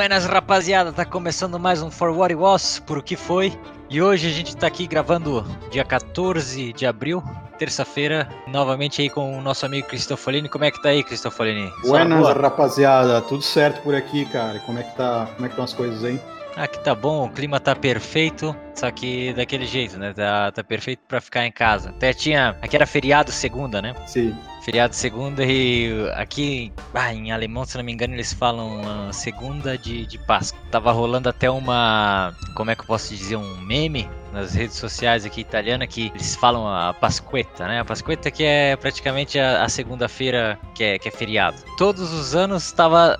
Buenas rapaziada, tá começando mais um For What It Was, por o que foi. E hoje a gente tá aqui gravando dia 14 de abril, terça-feira, novamente aí com o nosso amigo Cristofolini. Como é que tá aí, Cristofolini? Buenas rapaziada, tudo certo por aqui, cara? Como é que tá? Como é que estão as coisas aí? Aqui tá bom, o clima tá perfeito, só que daquele jeito, né? Tá, tá perfeito para ficar em casa. Até tinha. Aqui era feriado segunda, né? Sim. Feriado segunda e aqui ah, em alemão, se não me engano, eles falam uh, segunda de, de Páscoa. Tava rolando até uma. Como é que eu posso dizer? Um meme nas redes sociais aqui italiana que eles falam a Pasquetta, né? A Pasquetta que é praticamente a, a segunda-feira que é, que é feriado. Todos os anos estava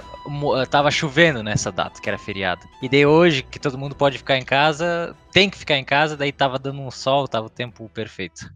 tava chovendo nessa data, que era feriado. E daí hoje, que todo mundo pode ficar em casa, tem que ficar em casa, daí tava dando um sol, tava o tempo perfeito.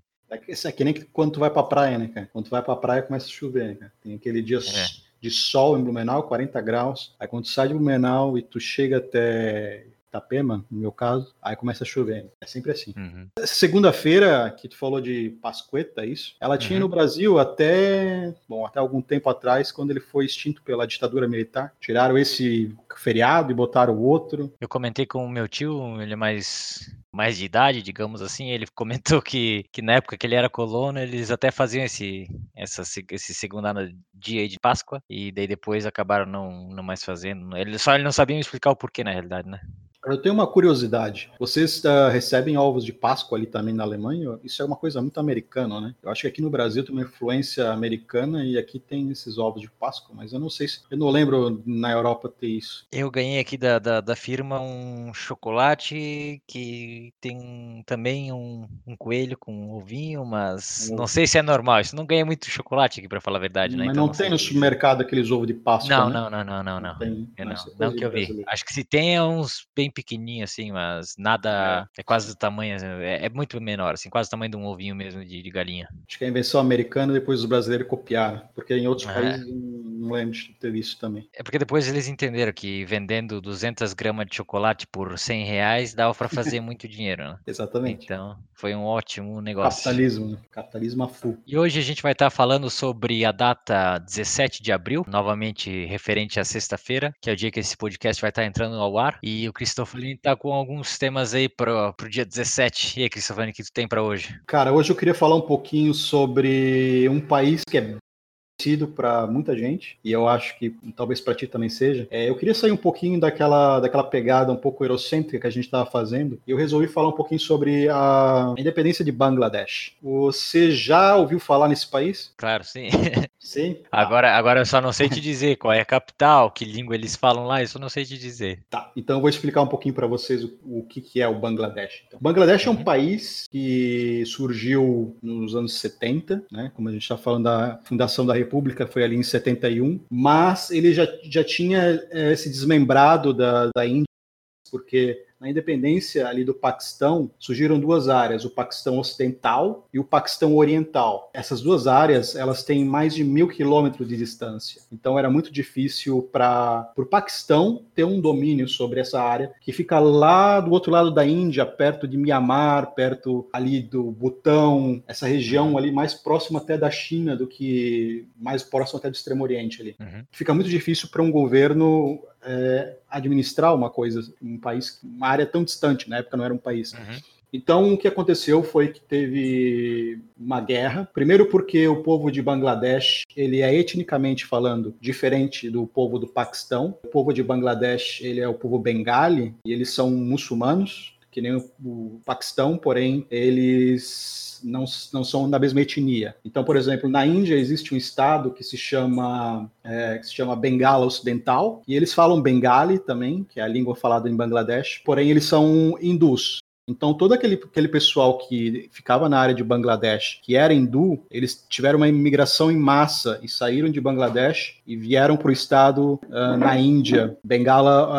Isso é que nem quando tu vai pra praia, né, cara? Quando tu vai pra praia começa a chover, né, cara? Tem aquele dia é. de sol em Blumenau, 40 graus. Aí quando tu sai de Blumenau e tu chega até Itapema, no meu caso, aí começa a chover. É sempre assim. Uhum. Segunda-feira, que tu falou de Pasqueta, é isso? Ela tinha uhum. no Brasil até, bom, até algum tempo atrás, quando ele foi extinto pela ditadura militar. Tiraram esse feriado e botaram o outro. Eu comentei com o meu tio, ele é mais mais de idade, digamos assim, ele comentou que, que na época que ele era colono, eles até faziam esse, essa, esse segundo dia de Páscoa, e daí depois acabaram não, não mais fazendo. Ele, só ele não sabia me explicar o porquê, na realidade, né? Eu tenho uma curiosidade. Vocês uh, recebem ovos de Páscoa ali também na Alemanha? Isso é uma coisa muito americana, né? Eu acho que aqui no Brasil tem uma influência americana e aqui tem esses ovos de Páscoa, mas eu não sei se. Eu não lembro na Europa ter isso. Eu ganhei aqui da, da, da firma um chocolate que tem também um, um coelho com um ovinho, mas não sei se é normal. Isso não ganha muito chocolate aqui, para falar a verdade, né? Mas então, não, tem no supermercado aqueles ovos de Páscoa. Não, né? não, não, não, não, não. Não, tem, não, não que eu vi. Acho que se tem é uns bem pequenininho, assim, mas nada. É, é quase do tamanho. É, é, muito menor, assim, quase o tamanho de um ovinho mesmo de, de galinha. Acho que é a invenção americana depois os brasileiros copiaram, porque em outros é. países não lembro de ter visto também. É porque depois eles entenderam que vendendo 200 gramas de chocolate por 100 reais dava para fazer muito dinheiro, né? Exatamente. Então foi um ótimo negócio. Capitalismo, né? Capitalismo a full. E hoje a gente vai estar falando sobre a data 17 de abril, novamente referente à sexta-feira, que é o dia que esse podcast vai estar entrando ao ar. E o Cristofolini tá com alguns temas aí pro, pro dia 17. E aí, Cristofolini, o que tu tem para hoje? Cara, hoje eu queria falar um pouquinho sobre um país que é conhecido para muita gente, e eu acho que talvez para ti também seja. É, eu queria sair um pouquinho daquela, daquela pegada um pouco eurocêntrica que a gente estava fazendo, e eu resolvi falar um pouquinho sobre a independência de Bangladesh. Você já ouviu falar nesse país? Claro, sim. Sim. Agora, agora eu só não sei te dizer qual é a capital, que língua eles falam lá, isso eu não sei te dizer. Tá, então eu vou explicar um pouquinho para vocês o, o que, que é o Bangladesh. Então, Bangladesh uhum. é um uhum. país que surgiu nos anos 70, né? Como a gente está falando da fundação da República, foi ali em 71, mas ele já, já tinha é, se desmembrado da, da Índia, porque na independência ali do Paquistão, surgiram duas áreas, o Paquistão Ocidental e o Paquistão Oriental. Essas duas áreas, elas têm mais de mil quilômetros de distância. Então era muito difícil para o Paquistão ter um domínio sobre essa área, que fica lá do outro lado da Índia, perto de Mianmar, perto ali do Butão, essa região ali mais próxima até da China do que mais próximo até do Extremo Oriente ali. Uhum. Fica muito difícil para um governo é, administrar uma coisa, um país, uma área tão distante, na época não era um país. Uhum. Então, o que aconteceu foi que teve uma guerra. Primeiro porque o povo de Bangladesh, ele é etnicamente falando diferente do povo do Paquistão. O povo de Bangladesh, ele é o povo bengali e eles são muçulmanos, que nem o, o Paquistão, porém eles não, não são da mesma etnia. Então, por exemplo, na Índia existe um estado que se chama, é, que se chama Bengala Ocidental, e eles falam Bengali também, que é a língua falada em Bangladesh, porém eles são hindus. Então, todo aquele, aquele pessoal que ficava na área de Bangladesh, que era hindu, eles tiveram uma imigração em massa e saíram de Bangladesh e vieram para o estado uh, na Índia, Bengala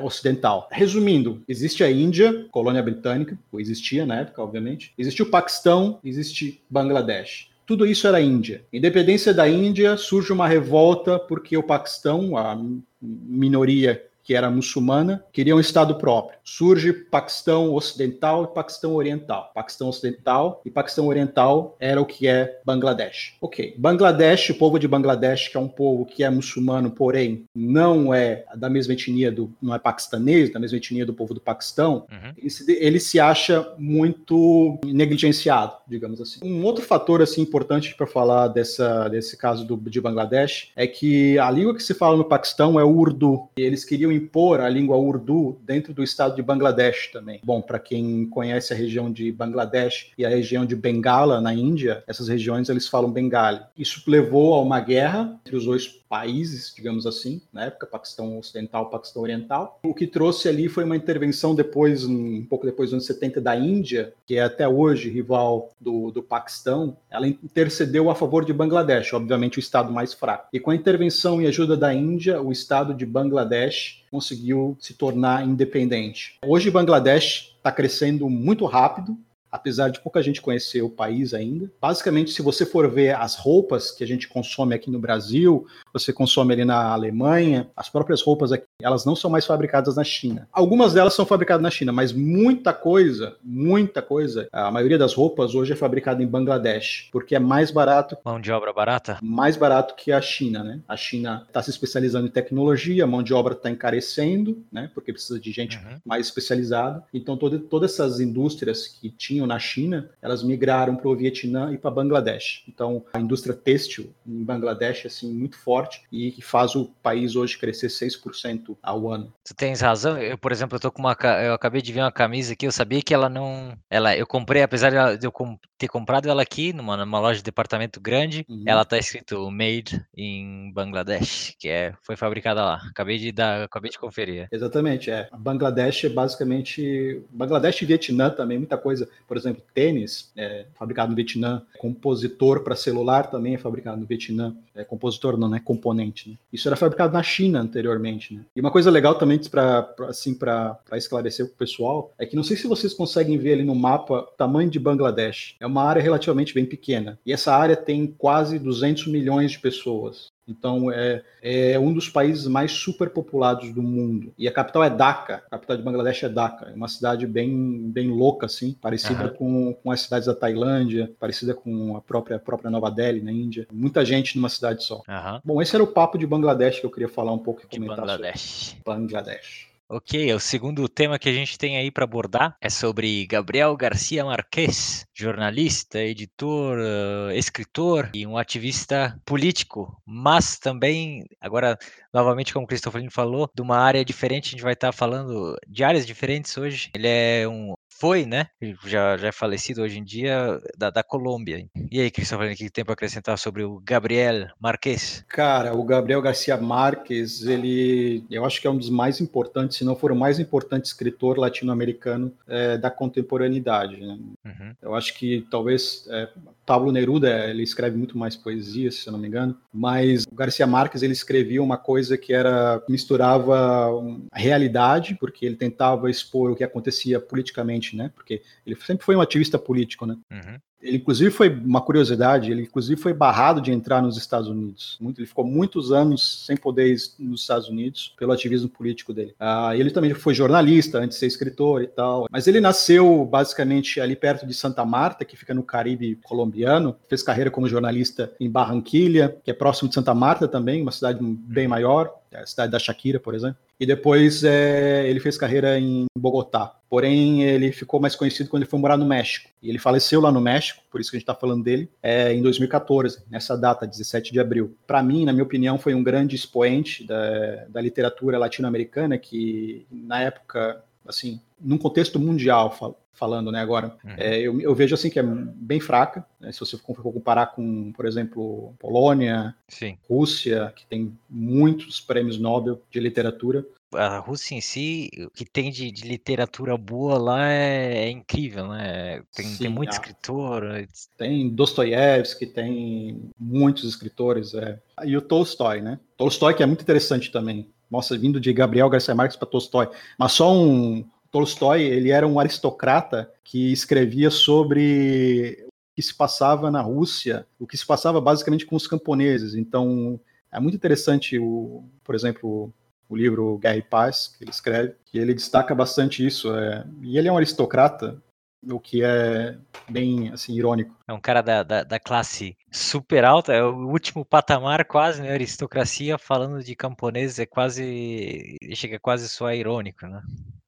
uh, Ocidental. Resumindo, existe a Índia, colônia britânica, ou existia na época, obviamente. Existe o Paquistão, existe Bangladesh. Tudo isso era Índia. Independência da Índia, surge uma revolta porque o Paquistão, a minoria que era muçulmana, queria um Estado próprio. Surge Paquistão Ocidental e Paquistão Oriental. Paquistão Ocidental e Paquistão Oriental era o que é Bangladesh. Ok, Bangladesh, o povo de Bangladesh, que é um povo que é muçulmano, porém não é da mesma etnia do, não é paquistanês, da mesma etnia do povo do Paquistão, uhum. ele, se, ele se acha muito negligenciado, digamos assim. Um outro fator assim importante para falar dessa, desse caso do, de Bangladesh é que a língua que se fala no Paquistão é o Urdu. Eles queriam impor a língua Urdu dentro do estado de Bangladesh também. Bom, para quem conhece a região de Bangladesh e a região de Bengala, na Índia, essas regiões eles falam Bengali. Isso levou a uma guerra entre os dois países, digamos assim, na época, Paquistão Ocidental, Paquistão Oriental. O que trouxe ali foi uma intervenção depois, um pouco depois dos anos 70, da Índia, que é até hoje rival do, do Paquistão. Ela intercedeu a favor de Bangladesh, obviamente o estado mais fraco. E com a intervenção e ajuda da Índia, o estado de Bangladesh conseguiu se tornar independente. Hoje, Bangladesh está crescendo muito rápido, apesar de pouca gente conhecer o país ainda. Basicamente, se você for ver as roupas que a gente consome aqui no Brasil, você consome ali na Alemanha, as próprias roupas aqui, elas não são mais fabricadas na China. Algumas delas são fabricadas na China, mas muita coisa, muita coisa, a maioria das roupas hoje é fabricada em Bangladesh, porque é mais barato. Mão de obra barata? Mais barato que a China, né? A China está se especializando em tecnologia, a mão de obra está encarecendo, né? Porque precisa de gente uhum. mais especializada. Então, todo, todas essas indústrias que tinham na China, elas migraram para o Vietnã e para Bangladesh. Então, a indústria têxtil em Bangladesh é assim, muito forte e que faz o país hoje crescer 6% ao ano. Tu tens razão. Eu, por exemplo, eu tô com uma eu acabei de ver uma camisa aqui, eu sabia que ela não, ela eu comprei apesar de eu ter comprado ela aqui numa, numa loja de departamento grande, uhum. ela tá escrito made in Bangladesh, que é foi fabricada lá. Acabei de dar, acabei de conferir. Exatamente, é. Bangladesh é basicamente Bangladesh e Vietnã também muita coisa. Por por exemplo, tênis é fabricado no Vietnã, compositor para celular também é fabricado no Vietnã, é compositor não, é componente. Né? Isso era fabricado na China anteriormente. Né? E uma coisa legal também para assim, para esclarecer para o pessoal é que não sei se vocês conseguem ver ali no mapa o tamanho de Bangladesh. É uma área relativamente bem pequena. E essa área tem quase 200 milhões de pessoas. Então é, é um dos países mais superpopulados do mundo. E a capital é Dhaka. A capital de Bangladesh é Dhaka. É uma cidade bem, bem louca, assim, parecida uhum. com, com as cidades da Tailândia, parecida com a própria, a própria Nova Delhi, na Índia. Muita gente numa cidade só. Uhum. Bom, esse era o papo de Bangladesh que eu queria falar um pouco e comentar Bangladesh. sobre. Bangladesh. Ok, o segundo tema que a gente tem aí para abordar é sobre Gabriel Garcia Marques, jornalista, editor, uh, escritor e um ativista político, mas também, agora, novamente, como o Cristofolino falou, de uma área diferente, a gente vai estar tá falando de áreas diferentes hoje. Ele é um foi, né? Já, já é falecido hoje em dia, da, da Colômbia. E aí, Cristóvão, o que tem para acrescentar sobre o Gabriel Marques? Cara, o Gabriel Garcia Marques, ele, eu acho que é um dos mais importantes, se não for o mais importante escritor latino-americano é, da contemporaneidade. Né? Uhum. Eu acho que talvez é, Pablo Neruda, ele escreve muito mais poesia, se eu não me engano, mas o Garcia Marques, ele escrevia uma coisa que era misturava a realidade, porque ele tentava expor o que acontecia politicamente, né? Porque ele sempre foi um ativista político, né? Uhum. Ele, inclusive, foi uma curiosidade, ele, inclusive, foi barrado de entrar nos Estados Unidos. Muito, ele ficou muitos anos sem poder ir nos Estados Unidos pelo ativismo político dele. Ah, ele também foi jornalista antes de ser escritor e tal. Mas ele nasceu, basicamente, ali perto de Santa Marta, que fica no Caribe colombiano. Fez carreira como jornalista em Barranquilha, que é próximo de Santa Marta também, uma cidade bem maior a cidade da Shakira, por exemplo. E depois é, ele fez carreira em Bogotá. Porém, ele ficou mais conhecido quando ele foi morar no México. E ele faleceu lá no México, por isso que a gente está falando dele, é, em 2014, nessa data, 17 de abril. Para mim, na minha opinião, foi um grande expoente da, da literatura latino-americana que, na época, assim, num contexto mundial, falando, né, agora, uhum. é, eu, eu, vejo assim que é bem fraca, né, se você for comparar com, por exemplo, Polônia, Sim. Rússia, que tem muitos prêmios Nobel de literatura. A Rússia em si, o que tem de, de literatura boa lá é, é incrível, né? Tem, Sim, tem muito ah, escritor. É tem Dostoiévski, tem muitos escritores. É. E o Tolstói, né? Tolstói que é muito interessante também. Nossa, vindo de Gabriel Garcia Marques para Tolstói. Mas só um, Tolstói ele era um aristocrata que escrevia sobre o que se passava na Rússia, o que se passava basicamente com os camponeses. Então, é muito interessante, o, por exemplo, o livro Guerra e Paz, que ele escreve, e ele destaca bastante isso. É, e ele é um aristocrata, o que é bem assim irônico. É um cara da, da, da, classe super alta, é o último patamar quase, né? Aristocracia falando de camponeses é quase. chega quase só irônico, né?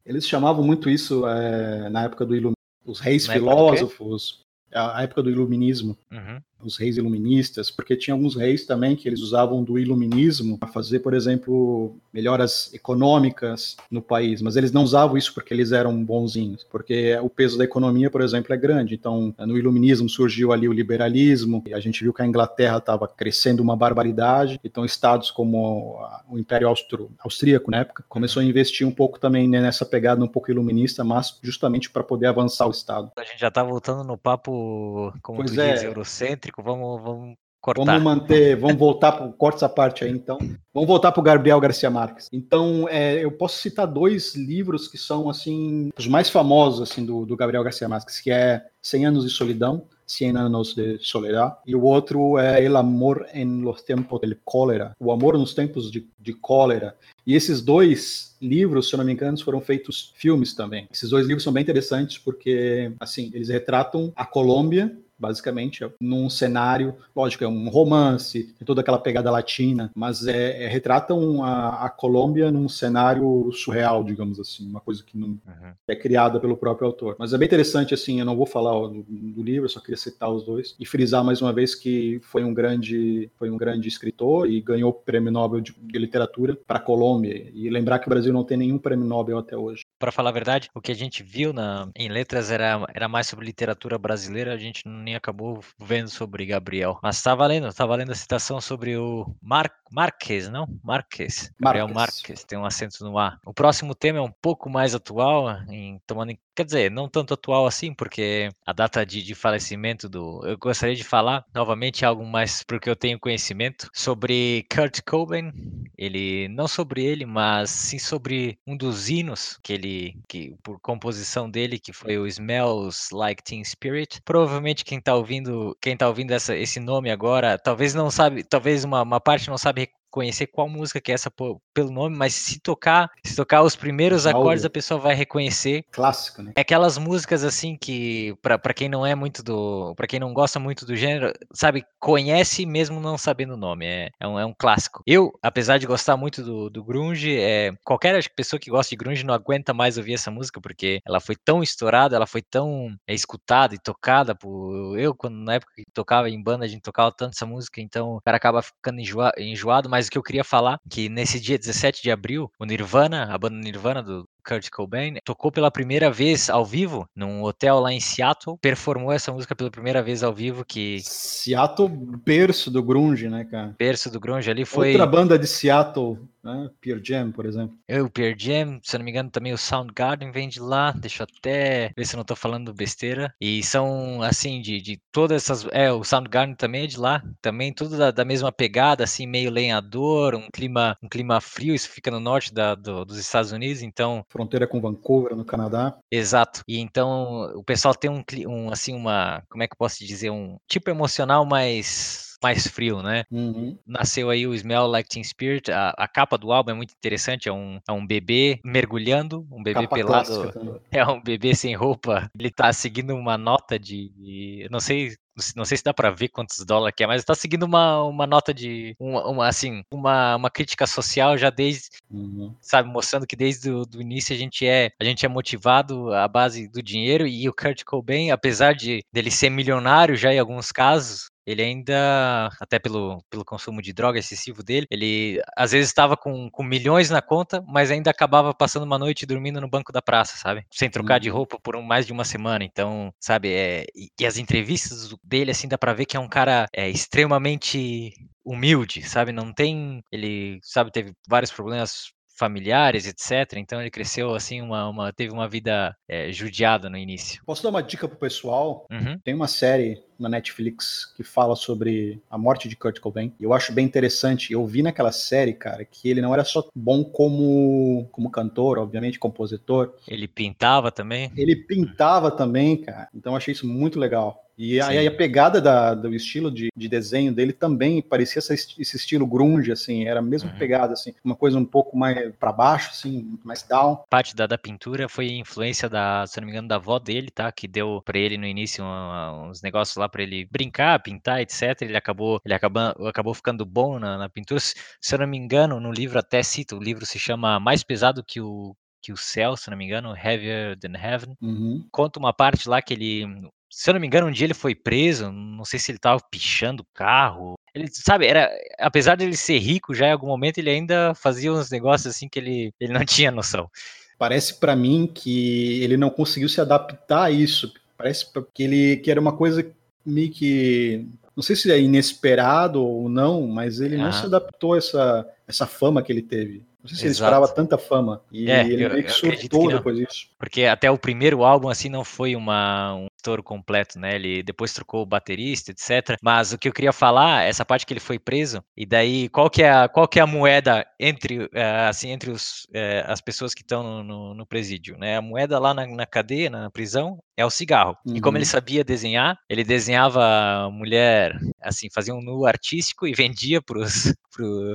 Eles chamavam muito isso é, na época do Iluminismo, os reis na filósofos, a época do iluminismo. Uhum os reis iluministas, porque tinha alguns reis também que eles usavam do iluminismo para fazer, por exemplo, melhoras econômicas no país, mas eles não usavam isso porque eles eram bonzinhos, porque o peso da economia, por exemplo, é grande. Então, no iluminismo surgiu ali o liberalismo, e a gente viu que a Inglaterra estava crescendo uma barbaridade, então estados como o Império Austro, Austríaco, na época, começou a investir um pouco também nessa pegada um pouco iluminista, mas justamente para poder avançar o estado. A gente já está voltando no papo, como pois tu é. diz, eurocêntrico, vamos, vamos cortar. Vamos manter, vamos voltar, pro, corta essa parte aí então. Vamos voltar para o Gabriel Garcia Marques. Então, é, eu posso citar dois livros que são, assim, os mais famosos, assim, do, do Gabriel Garcia Marques, que é Cem Anos de Solidão, Cien Anos de Soledad, e o outro é El Amor en los Tempos del Cólera, O Amor nos Tempos de, de Cólera. E esses dois livros, se eu não me engano, foram feitos filmes também. Esses dois livros são bem interessantes porque, assim, eles retratam a Colômbia basicamente, num cenário, lógico, é um romance, tem toda aquela pegada latina, mas é, é retratam a, a, Colômbia num cenário surreal, digamos assim, uma coisa que não uhum. é criada pelo próprio autor. Mas é bem interessante, assim, eu não vou falar do, do, livro, eu só queria citar os dois e frisar mais uma vez que foi um grande, foi um grande escritor e ganhou o prêmio Nobel de, de literatura para a Colômbia e lembrar que o Brasil não tem nenhum prêmio Nobel até hoje. Para falar a verdade, o que a gente viu na, em letras era, era mais sobre literatura brasileira, a gente nem acabou vendo sobre Gabriel. Mas tá valendo, tá valendo a citação sobre o Mar, Marques, não? Marques. Gabriel Marques. Marques, tem um acento no A. O próximo tema é um pouco mais atual, em, tomando em Quer dizer, não tanto atual assim, porque a data de, de, falecimento do. Eu gostaria de falar novamente algo mais porque eu tenho conhecimento sobre Kurt Cobain. Ele. Não sobre ele, mas sim sobre um dos hinos que ele. Que, por composição dele, que foi o Smells Like Teen Spirit. Provavelmente quem tá ouvindo. Quem tá ouvindo essa, esse nome agora, talvez não sabe. Talvez uma, uma parte não sabe conhecer qual música que é essa pelo nome, mas se tocar, se tocar os primeiros acordes, a pessoa vai reconhecer. Clássico, né? É aquelas músicas assim que para quem não é muito do, para quem não gosta muito do gênero, sabe, conhece mesmo não sabendo o nome. É, é, um, é um clássico. Eu, apesar de gostar muito do, do grunge, é, qualquer pessoa que gosta de grunge não aguenta mais ouvir essa música porque ela foi tão estourada, ela foi tão é, escutada e tocada por eu quando na época que tocava em banda a gente tocava tanto essa música, então o cara acaba ficando enjoado, mas que eu queria falar que nesse dia 17 de abril, o Nirvana, a banda Nirvana do Kurt Cobain, tocou pela primeira vez ao vivo num hotel lá em Seattle, performou essa música pela primeira vez ao vivo que Seattle berço do grunge, né, cara? Berço do grunge ali foi Outra banda de Seattle, né? Pearl Jam, por exemplo. Eu, Pearl Jam, se eu não me engano, também o Soundgarden vem de lá. Deixa eu até ver se eu não tô falando besteira. E são assim de, de todas essas, é, o Soundgarden também é de lá, também tudo da, da mesma pegada, assim meio lenhador, um clima, um clima frio. Isso fica no norte da, do, dos Estados Unidos, então fronteira com Vancouver, no Canadá. Exato. E então o pessoal tem um, um assim, uma, como é que eu posso dizer, um tipo emocional mais mais frio, né? Uhum. Nasceu aí o Smell Like Teen Spirit. A, a, capa do álbum é muito interessante. É um, é um bebê mergulhando, um bebê capa pelado. É um bebê sem roupa. Ele tá seguindo uma nota de. de não sei não sei se dá para ver quantos dólares que é, mas está seguindo uma, uma nota de uma, uma, assim uma, uma crítica social já desde uhum. sabe mostrando que desde o do início a gente é a gente é motivado à base do dinheiro e o Kurt Cobain apesar de dele ser milionário já em alguns casos ele ainda, até pelo, pelo consumo de droga excessivo dele, ele às vezes estava com, com milhões na conta, mas ainda acabava passando uma noite dormindo no banco da praça, sabe? Sem trocar uhum. de roupa por um, mais de uma semana. Então, sabe, é, e, e as entrevistas dele, assim, dá pra ver que é um cara é, extremamente humilde, sabe? Não tem. Ele, sabe, teve vários problemas familiares, etc. Então ele cresceu assim, uma, uma teve uma vida é, judiada no início. Posso dar uma dica pro pessoal? Uhum. Tem uma série na Netflix que fala sobre a morte de Kurt Cobain. Eu acho bem interessante. Eu vi naquela série, cara, que ele não era só bom como, como cantor, obviamente, compositor. Ele pintava também? Ele pintava também, cara. Então eu achei isso muito legal. E aí a pegada da, do estilo de, de, desenho dele também parecia essa, esse estilo grunge, assim, era a mesma uhum. pegada, assim, uma coisa um pouco mais para baixo, assim, mais down. Parte da, da pintura foi influência da, se não me engano, da avó dele, tá? Que deu para ele no início uns negócios lá para ele brincar, pintar, etc. Ele acabou, ele acabou, acabou ficando bom na, na pintura. Se eu não me engano, no livro até cita, o livro se chama Mais Pesado que o que o céu, se não me engano, Heavier Than Heaven. Uhum. Conta uma parte lá que ele, se eu não me engano, um dia ele foi preso, não sei se ele tava pichando o carro. Ele, sabe, era, apesar de ele ser rico, já em algum momento ele ainda fazia uns negócios assim que ele, ele não tinha noção. Parece para mim que ele não conseguiu se adaptar a isso. Parece que ele que era uma coisa meio que não sei se é inesperado ou não, mas ele ah. não se adaptou a essa, essa fama que ele teve. Não sei se Exato. ele esperava tanta fama. E é, ele meio que surtou depois disso. Porque até o primeiro álbum, assim, não foi uma, um estouro completo, né? Ele depois trocou o baterista, etc. Mas o que eu queria falar, essa parte que ele foi preso, e daí qual que é a, qual que é a moeda entre, uh, assim, entre os, uh, as pessoas que estão no, no, no, presídio, né? A moeda lá na, na cadeia, na prisão, é o cigarro. Uhum. E como ele uhum. sabia desenhar, ele desenhava mulher, assim, fazia um nu artístico e vendia pros, pro,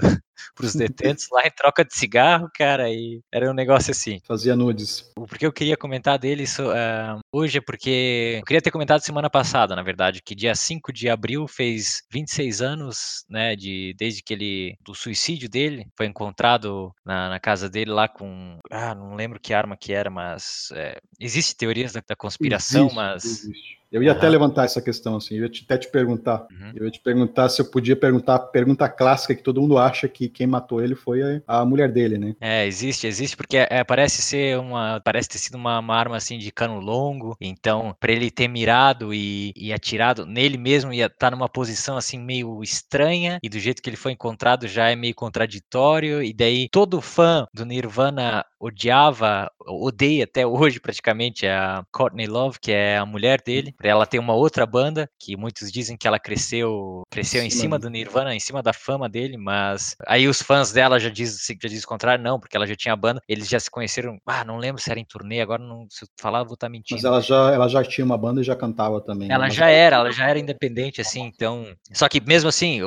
pros detentos lá em troca de cigarro, cara, e era um negócio assim. Fazia nudes. O porquê eu queria comentar dele isso, uh, hoje é porque eu queria ter comentado semana passada, na verdade, que dia 5 de abril fez 26 anos, né, de, desde que ele, do suicídio dele, foi encontrado na, na casa dele lá com, ah, não lembro que arma que era, mas é, existe teorias da, da conspiração, existe, mas... Existe eu ia uhum. até levantar essa questão, assim, eu ia te, até te perguntar. Uhum. Eu ia te perguntar se eu podia perguntar a pergunta clássica que todo mundo acha que quem matou ele foi a, a mulher dele, né? É, existe, existe, porque é, parece ser uma. Parece ter sido uma, uma, arma assim de cano longo. Então, para ele ter mirado e, e atirado nele mesmo, ia estar tá numa posição assim meio estranha. E do jeito que ele foi encontrado já é meio contraditório. E daí todo fã do Nirvana odiava, odeia até hoje praticamente a Courtney Love, que é a mulher dele. Ela tem uma outra banda que muitos dizem que ela cresceu, cresceu em cima do Nirvana, em cima da fama dele, mas aí os fãs dela já dizem, já diz o contrário, não, porque ela já tinha banda, eles já se conheceram, ah, não lembro se era em turnê, agora não, se eu falar vou estar tá mentindo. Mas ela já, ela já tinha uma banda e já cantava também. Ela já era, ela já era independente assim, então, só que mesmo assim,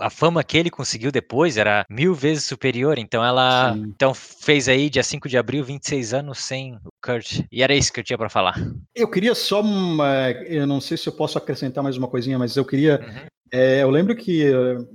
a fama que ele conseguiu depois era mil vezes superior, então ela, Sim. então fez aí dia 5 de abril 26 anos sem o Kurt, e era isso que eu tinha para falar. Eu queria só uma, eu não sei se eu posso acrescentar mais uma coisinha, mas eu queria. Uhum. É, eu lembro que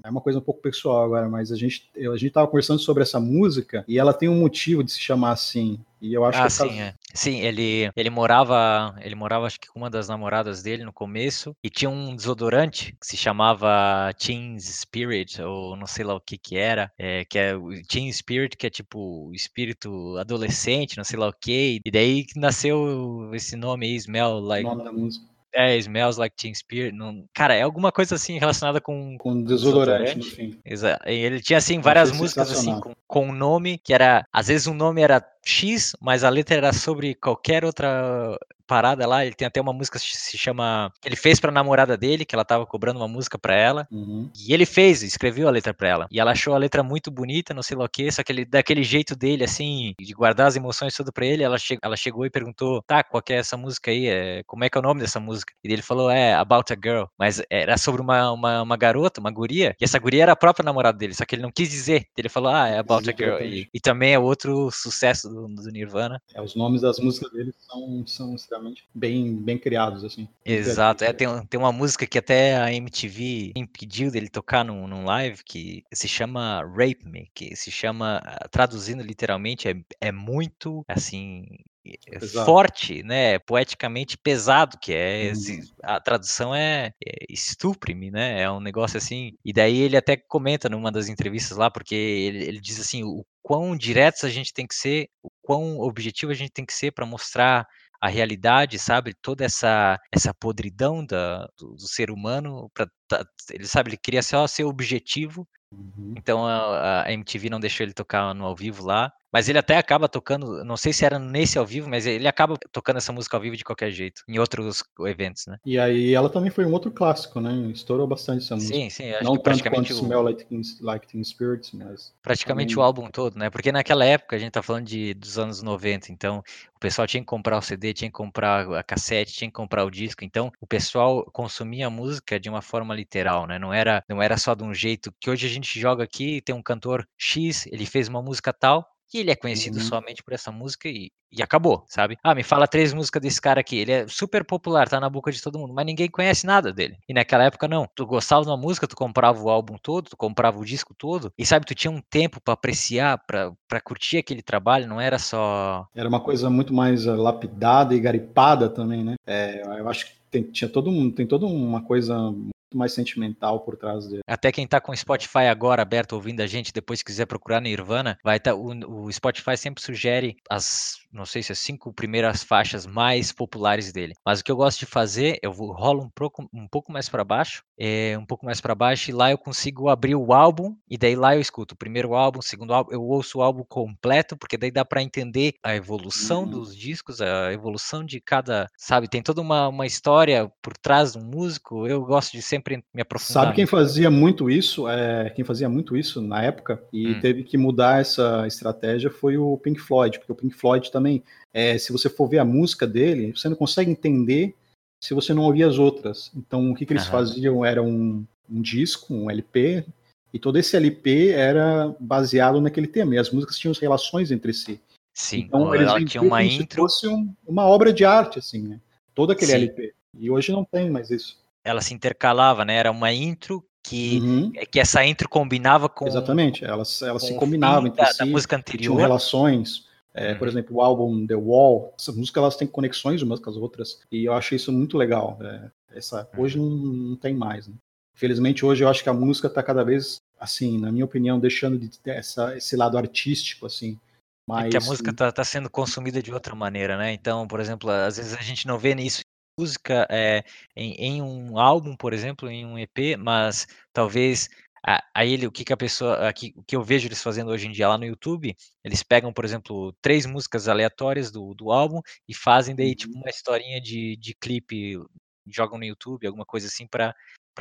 é uma coisa um pouco pessoal agora, mas a gente a gente estava conversando sobre essa música e ela tem um motivo de se chamar assim. E eu acho ah, que sim, é. sim, ele ele morava ele morava acho que com uma das namoradas dele no começo e tinha um desodorante que se chamava Teen Spirit ou não sei lá o que que era, é, que é o Teen Spirit que é tipo espírito adolescente, não sei lá o que. E daí nasceu esse nome aí, Smell Like. O nome da música. É, Smells Like Teen Spirit. Não... Cara, é alguma coisa assim relacionada com. Com desodorante, desodorante. no fim. Exato. Ele tinha, assim, várias músicas assim, com, com um nome que era. Às vezes um nome era X, mas a letra era sobre qualquer outra parada lá. Ele tem até uma música que se chama. Ele fez pra namorada dele, que ela tava cobrando uma música pra ela. Uhum. E ele fez, escreveu a letra pra ela. E ela achou a letra muito bonita, não sei lá o que, só que ele, daquele jeito dele, assim, de guardar as emoções tudo pra ele, ela, che ela chegou e perguntou: tá, qual que é essa música aí? É, como é que é o nome dessa música? E ele falou: é About a Girl. Mas era sobre uma, uma, uma garota, uma guria, e essa guria era a própria namorada dele, só que ele não quis dizer. Ele falou: ah, é About a Girl. E, e também é outro sucesso do, do Nirvana. É, os nomes das músicas dele são, são extremamente bem, bem criados, assim. Exato. É, tem, tem uma música que até a MTV impediu dele tocar num, num live que se chama Rape Me, que se chama, traduzindo literalmente, é, é muito, assim, é forte, né, poeticamente pesado, que é uhum. a tradução é, é estupre-me, né, é um negócio assim. E daí ele até comenta numa das entrevistas lá, porque ele, ele diz assim, o quão diretos a gente tem que ser, o quão objetivo a gente tem que ser para mostrar a realidade, sabe? Toda essa essa podridão da, do, do ser humano para tá, ele sabe, ele queria só ser objetivo Uhum. Então a, a, MTV não deixou ele tocar no ao vivo lá. Mas ele até acaba tocando, não sei se era nesse ao vivo, mas ele acaba tocando essa música ao vivo de qualquer jeito, em outros eventos, né? E aí ela também foi um outro clássico, né? Estourou bastante essa música. Sim, sim, acho não que praticamente o... Smell Like Teen, like teen Spirits, mas... Praticamente também... o álbum todo, né? Porque naquela época, a gente tá falando de, dos anos 90, então o pessoal tinha que comprar o CD, tinha que comprar a cassete, tinha que comprar o disco, então o pessoal consumia a música de uma forma literal, né? Não era, não era só de um jeito que hoje a gente joga aqui, tem um cantor X, ele fez uma música tal, e ele é conhecido uhum. somente por essa música e, e acabou, sabe? Ah, me fala três músicas desse cara aqui. Ele é super popular, tá na boca de todo mundo, mas ninguém conhece nada dele. E naquela época, não. Tu gostava de uma música, tu comprava o álbum todo, tu comprava o disco todo, e sabe, tu tinha um tempo para apreciar, para curtir aquele trabalho, não era só. Era uma coisa muito mais uh, lapidada e garipada também, né? É, eu acho que tem, tinha todo um, tem toda uma coisa mais sentimental por trás dele. Até quem tá com o Spotify agora aberto ouvindo a gente, depois quiser procurar Nirvana, vai estar. Tá, o, o Spotify sempre sugere as, não sei se as cinco primeiras faixas mais populares dele. Mas o que eu gosto de fazer, eu vou, rolo um pouco, um pouco mais para baixo, é, um pouco mais para baixo, e lá eu consigo abrir o álbum, e daí lá eu escuto o primeiro álbum, o segundo álbum, eu ouço o álbum completo, porque daí dá para entender a evolução uhum. dos discos, a evolução de cada, sabe, tem toda uma, uma história por trás do músico. Eu gosto de sempre sempre me aprofundar. Sabe quem fazia muito isso? É, quem fazia muito isso na época e hum. teve que mudar essa estratégia foi o Pink Floyd, porque o Pink Floyd também, é, se você for ver a música dele, você não consegue entender se você não ouvir as outras. Então, o que, que eles Aham. faziam era um, um disco, um LP, e todo esse LP era baseado naquele tema, e as músicas tinham relações entre si. Sim, então, eles ela tinha uma intro. Se fosse um, uma obra de arte, assim, né? Todo aquele Sim. LP. E hoje não tem mais isso ela se intercalava, né? Era uma intro que, uhum. É, que essa intro combinava com. Exatamente, elas, elas se combinavam entre da, si. Da música anterior. Tinham relações. É, uhum. Por exemplo, o álbum The Wall, essas músicas elas têm conexões umas com as outras, e eu acho isso muito legal. É, essa, uhum. Hoje não, não, tem mais. Né? Felizmente, hoje eu acho que a música está cada vez, assim, na minha opinião, deixando de ter essa, esse lado artístico, assim. Mas, é que a música está tá sendo consumida de outra maneira, né? Então, por exemplo, às vezes a gente não vê nisso música é, em, em, um álbum, por exemplo, em um EP, mas talvez a, a ele, o que, que a pessoa, o que eu vejo eles fazendo hoje em dia lá no YouTube, eles pegam, por exemplo, três músicas aleatórias do, do álbum e fazem daí tipo uhum. uma historinha de, de clipe, jogam no YouTube, alguma coisa assim para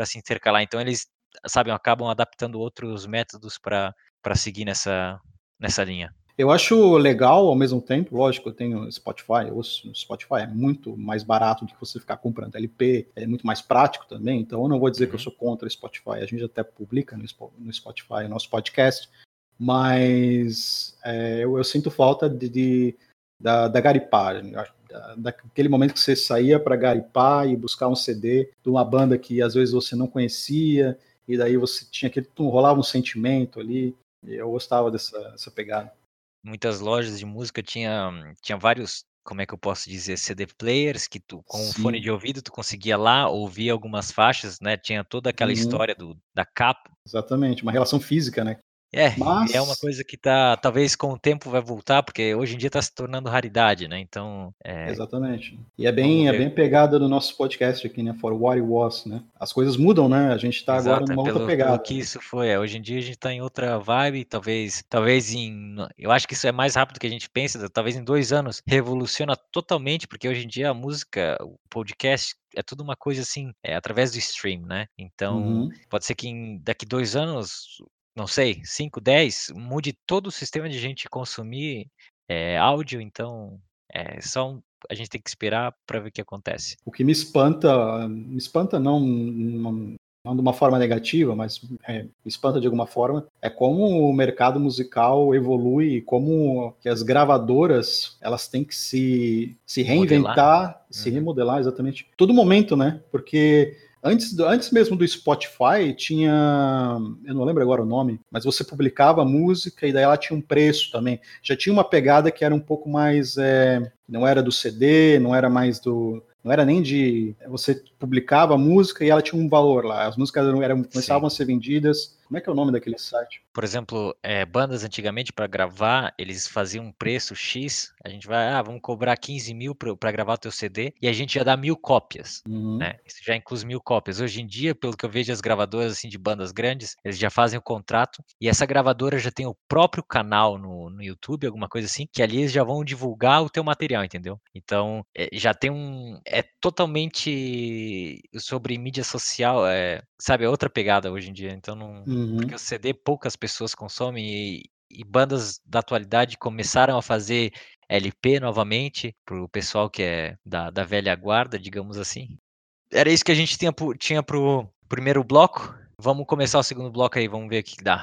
se intercalar. Então eles, sabem, acabam adaptando outros métodos para seguir nessa, nessa linha. Eu acho legal ao mesmo tempo, lógico, eu tenho Spotify, o Spotify é muito mais barato do que você ficar comprando LP, é muito mais prático também, então eu não vou dizer uhum. que eu uhum. sou contra Spotify, a gente até publica no Spotify o nosso podcast, mas é, eu, eu, sinto falta de, de da, da garipagem, da, daquele momento que você saía para garipar e buscar um CD de uma banda que às vezes você não conhecia, e daí você tinha aquele, rolava um sentimento ali, eu gostava dessa, dessa pegada muitas lojas de música tinha, tinha vários, como é que eu posso dizer, CD players que tu com um fone de ouvido tu conseguia lá ouvir algumas faixas, né? Tinha toda aquela uhum. história do, da capa. Exatamente, uma relação física, né? É, Mas... é uma coisa que tá, talvez com o tempo vai voltar, porque hoje em dia está se tornando raridade, né? Então. É... Exatamente. E é bem, é bem pegada do nosso podcast aqui, né? For What It Was, né? As coisas mudam, né? A gente está agora numa pelo, outra pegada. Pelo que isso foi. É. Hoje em dia a gente está em outra vibe, talvez, talvez em. Eu acho que isso é mais rápido do que a gente pensa, talvez em dois anos revoluciona totalmente, porque hoje em dia a música, o podcast é tudo uma coisa assim, é através do stream, né? Então, uhum. pode ser que em, daqui dois anos não sei, 5, 10, mude todo o sistema de gente consumir é, áudio, então é só um, a gente tem que esperar para ver o que acontece. O que me espanta, me espanta não, não, não de uma forma negativa, mas é, me espanta de alguma forma, é como o mercado musical evolui e como que as gravadoras elas têm que se, se reinventar, Modelar. se uhum. remodelar exatamente. Todo momento, né? Porque Antes, antes mesmo do Spotify, tinha. Eu não lembro agora o nome, mas você publicava a música e daí ela tinha um preço também. Já tinha uma pegada que era um pouco mais. É, não era do CD, não era mais do. Não era nem de. Você publicava a música e ela tinha um valor lá. As músicas eram, eram começavam Sim. a ser vendidas Como é que é o nome daquele site? Por exemplo, é, bandas antigamente para gravar, eles faziam um preço X. A gente vai, ah, vamos cobrar 15 mil para gravar o teu CD e a gente já dá mil cópias. Uhum. Né? Isso já inclui mil cópias. Hoje em dia, pelo que eu vejo as gravadoras assim de bandas grandes, eles já fazem o contrato e essa gravadora já tem o próprio canal no, no YouTube, alguma coisa assim, que ali eles já vão divulgar o teu material, entendeu? Então, é, já tem um. É totalmente sobre mídia social, é, sabe? É outra pegada hoje em dia. Então, não. Uhum. Porque o CD poucas pessoas consomem e, e bandas da atualidade começaram a fazer LP novamente para o pessoal que é da, da velha guarda, digamos assim. Era isso que a gente tinha, tinha pro primeiro bloco. Vamos começar o segundo bloco aí, vamos ver o que dá.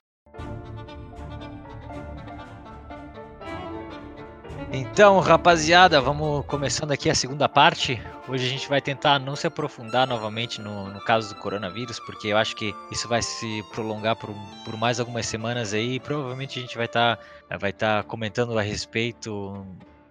Então, rapaziada, vamos começando aqui a segunda parte. Hoje a gente vai tentar não se aprofundar novamente no, no caso do coronavírus, porque eu acho que isso vai se prolongar por, por mais algumas semanas aí. E provavelmente a gente vai estar tá, vai tá comentando a respeito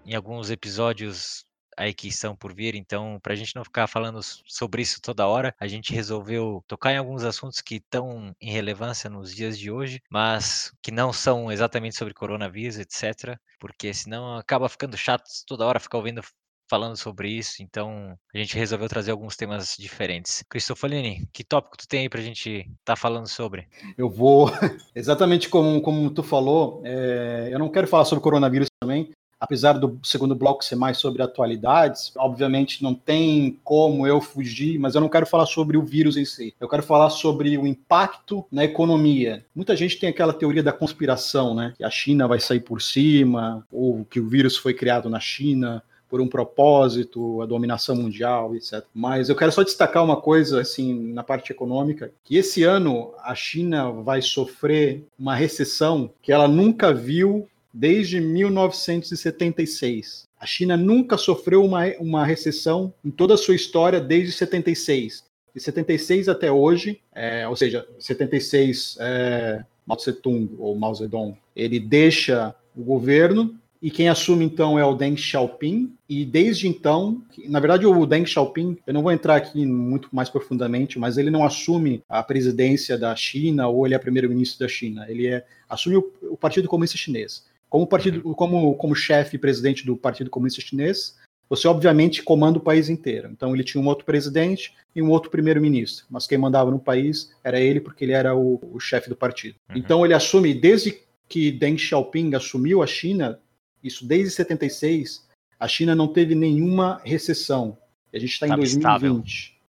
em alguns episódios aí que estão por vir, então, para a gente não ficar falando sobre isso toda hora, a gente resolveu tocar em alguns assuntos que estão em relevância nos dias de hoje, mas que não são exatamente sobre coronavírus, etc., porque senão acaba ficando chato toda hora ficar ouvindo falando sobre isso, então a gente resolveu trazer alguns temas diferentes. Cristofolini, que tópico tu tem aí pra gente estar tá falando sobre? Eu vou, exatamente como, como tu falou, é, eu não quero falar sobre coronavírus também, apesar do segundo bloco ser mais sobre atualidades, obviamente não tem como eu fugir, mas eu não quero falar sobre o vírus em si. Eu quero falar sobre o impacto na economia. Muita gente tem aquela teoria da conspiração, né? Que a China vai sair por cima, ou que o vírus foi criado na China por um propósito, a dominação mundial, etc. Mas eu quero só destacar uma coisa, assim, na parte econômica, que esse ano a China vai sofrer uma recessão que ela nunca viu desde 1976. A China nunca sofreu uma, uma recessão em toda a sua história desde 76. De 76 até hoje, é, ou seja, 76 é, Mao Tse-tung ou Mao Zedong, ele deixa o governo e quem assume então é o Deng Xiaoping. E desde então, na verdade, o Deng Xiaoping, eu não vou entrar aqui muito mais profundamente, mas ele não assume a presidência da China ou ele é primeiro-ministro da China. Ele é, assume o, o Partido Comunista Chinês. Como, partido, como, como chefe e presidente do Partido Comunista Chinês, você obviamente comanda o país inteiro. Então ele tinha um outro presidente e um outro primeiro-ministro, mas quem mandava no país era ele porque ele era o, o chefe do partido. Uhum. Então ele assume, desde que Deng Xiaoping assumiu a China, isso desde 76, a China não teve nenhuma recessão. A gente está em 2020. Estável.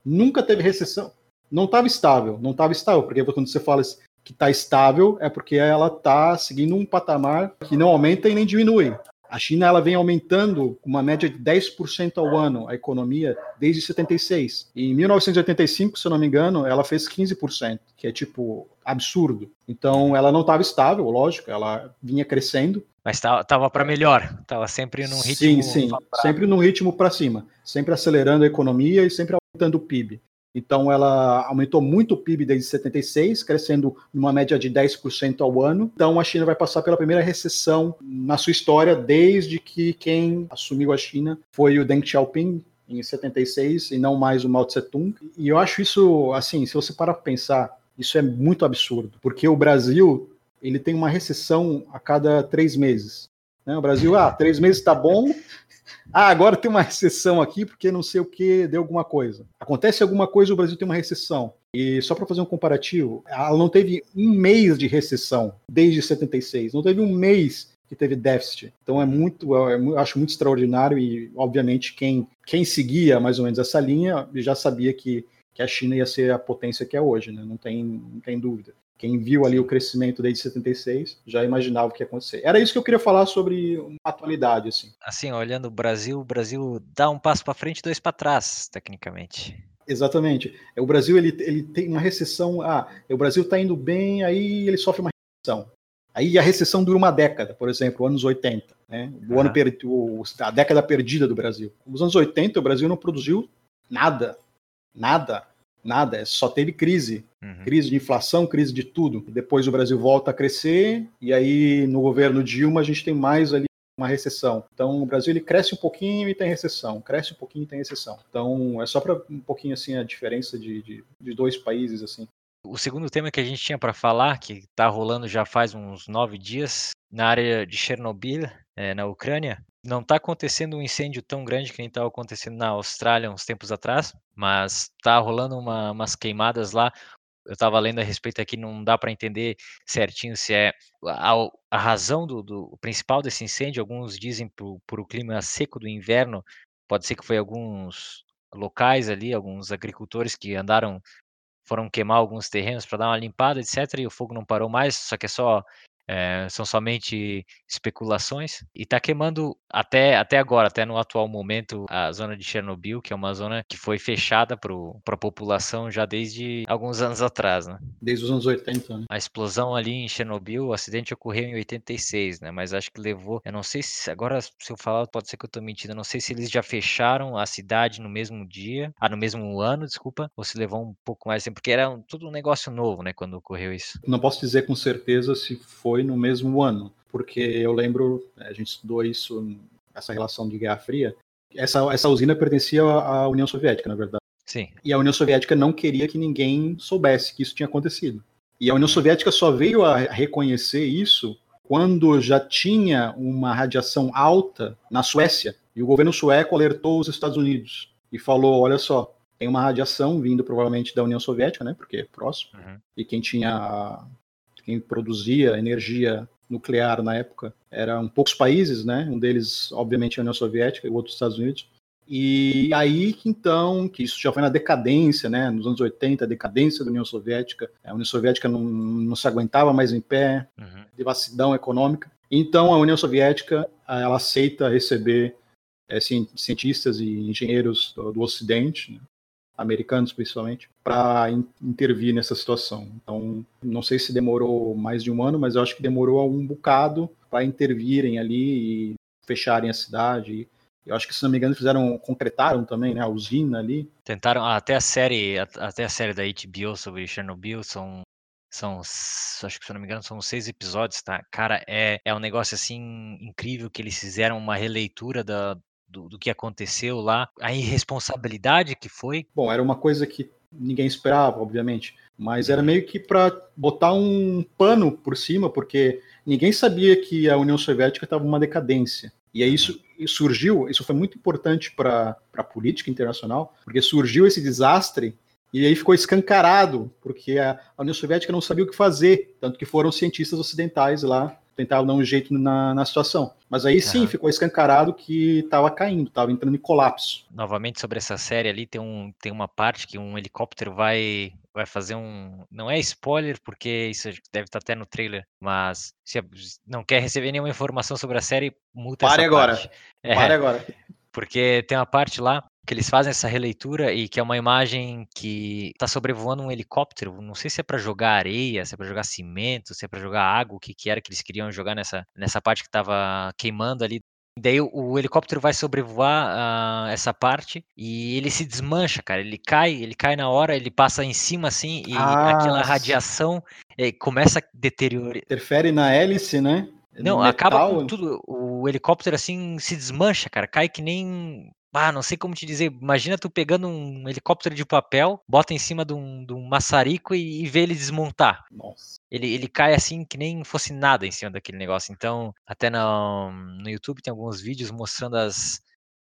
Nunca teve recessão. Não estava estável, não estava estável, porque quando você fala que está estável é porque ela está seguindo um patamar que não aumenta e nem diminui. A China ela vem aumentando uma média de 10% ao ano a economia desde 76. E em 1985, se eu não me engano, ela fez 15%, que é tipo absurdo. Então ela não estava estável, lógico, ela vinha crescendo. Mas estava para melhor, estava sempre num ritmo. Sim, sim, pra... sempre num ritmo para cima, sempre acelerando a economia e sempre aumentando o PIB. Então, ela aumentou muito o PIB desde 76, crescendo numa média de 10% ao ano. Então, a China vai passar pela primeira recessão na sua história desde que quem assumiu a China foi o Deng Xiaoping, em 76, e não mais o Mao Tse-tung. E eu acho isso, assim, se você parar para pensar, isso é muito absurdo, porque o Brasil ele tem uma recessão a cada três meses. Né? O Brasil, ah, três meses está bom, ah, agora tem uma recessão aqui porque não sei o que deu alguma coisa. Acontece alguma coisa, o Brasil tem uma recessão. E só para fazer um comparativo, ela não teve um mês de recessão desde 76, não teve um mês que teve déficit. Então é muito, eu acho muito extraordinário e, obviamente, quem, quem seguia mais ou menos essa linha já sabia que, que a China ia ser a potência que é hoje, né? não, tem, não tem dúvida. Quem viu ali o crescimento desde 76 já imaginava o que ia acontecer. Era isso que eu queria falar sobre uma atualidade, assim. Assim, olhando o Brasil, o Brasil dá um passo para frente e dois para trás, tecnicamente. Exatamente. O Brasil ele, ele tem uma recessão. Ah, o Brasil está indo bem, aí ele sofre uma recessão. Aí a recessão dura uma década, por exemplo, anos 80, né? O uhum. ano per... a década perdida do Brasil. Nos anos 80, o Brasil não produziu nada, nada. Nada, só teve crise. Uhum. Crise de inflação, crise de tudo. Depois o Brasil volta a crescer, e aí no governo Dilma a gente tem mais ali uma recessão. Então o Brasil ele cresce um pouquinho e tem recessão, cresce um pouquinho e tem recessão. Então é só para um pouquinho assim a diferença de, de, de, dois países assim. O segundo tema que a gente tinha para falar, que está rolando já faz uns nove dias, na área de Chernobyl, é, na Ucrânia, não está acontecendo um incêndio tão grande que nem estava acontecendo na Austrália uns tempos atrás, mas está rolando uma, umas queimadas lá. Eu estava lendo a respeito aqui, não dá para entender certinho se é a, a razão do, do principal desse incêndio. Alguns dizem por, por o clima seco do inverno, pode ser que foi alguns locais ali, alguns agricultores que andaram foram queimar alguns terrenos para dar uma limpada, etc. E o fogo não parou mais, só que é só é, são somente especulações e está queimando até, até agora, até no atual momento, a zona de Chernobyl, que é uma zona que foi fechada para a população já desde alguns anos atrás, né? Desde os anos 80, né? A explosão ali em Chernobyl, o acidente ocorreu em 86, né? Mas acho que levou, eu não sei se agora se eu falar pode ser que eu estou mentindo, eu não sei se eles já fecharam a cidade no mesmo dia, ah, no mesmo ano, desculpa, ou se levou um pouco mais tempo, porque era um, tudo um negócio novo, né, quando ocorreu isso. Não posso dizer com certeza se foi no mesmo ano, porque eu lembro, né, a gente estudou isso, essa relação de Guerra Fria, essa, essa usina pertencia à União Soviética, na verdade. Sim. E a União Soviética não queria que ninguém soubesse que isso tinha acontecido. E a União Soviética só veio a reconhecer isso quando já tinha uma radiação alta na Suécia. E o governo sueco alertou os Estados Unidos e falou: olha só, tem uma radiação vindo provavelmente da União Soviética, né? Porque é próximo. Uhum. E quem tinha quem produzia energia nuclear na época eram poucos países, né? Um deles, obviamente, a União Soviética e o outro os Estados Unidos. E aí então, que isso já foi na decadência, né? Nos anos 80, a decadência da União Soviética. A União Soviética não, não se aguentava mais em pé, uhum. devassidão econômica. Então a União Soviética ela aceita receber é, cientistas e engenheiros do, do Ocidente, né? Americanos principalmente, para in intervir nessa situação. Então, não sei se demorou mais de um ano, mas eu acho que demorou um bocado para intervirem ali e fecharem a cidade. Eu acho que, se não me engano, fizeram, concretaram também, né, a usina ali. Tentaram, ah, até a série, até a série da HBO sobre Chernobyl são são, acho que se não me engano, são seis episódios, tá? Cara, é, é um negócio assim incrível que eles fizeram uma releitura da, do, do que aconteceu lá, a irresponsabilidade que foi? Bom, era uma coisa que ninguém esperava, obviamente, mas era meio que para botar um pano por cima, porque ninguém sabia que a União Soviética estava numa decadência. E aí isso surgiu, isso foi muito importante para a política internacional, porque surgiu esse desastre e aí ficou escancarado, porque a, a União Soviética não sabia o que fazer, tanto que foram cientistas ocidentais lá tentavam dar um jeito na, na situação. Mas aí sim, ficou escancarado que estava caindo, estava entrando em colapso. Novamente sobre essa série ali, tem, um, tem uma parte que um helicóptero vai vai fazer um. Não é spoiler, porque isso deve estar até no trailer, mas se não quer receber nenhuma informação sobre a série, multa Pare agora. Parte. É, Pare agora. Porque tem uma parte lá que eles fazem essa releitura e que é uma imagem que está sobrevoando um helicóptero. Não sei se é para jogar areia, se é para jogar cimento, se é para jogar água, o que, que era que eles queriam jogar nessa, nessa parte que estava queimando ali. Daí o, o, helicóptero vai sobrevoar uh, essa parte e ele se desmancha, cara. Ele cai, ele cai na hora, ele passa em cima assim e ah, aquela radiação eh, começa a deteriorar. Interfere na hélice, né? Não, Metal. acaba com tudo. O helicóptero assim se desmancha, cara. Cai que nem ah, não sei como te dizer. Imagina tu pegando um helicóptero de papel, bota em cima de um, de um maçarico e, e vê ele desmontar. Nossa. Ele, ele cai assim que nem fosse nada em cima daquele negócio. Então, até no, no YouTube tem alguns vídeos mostrando as,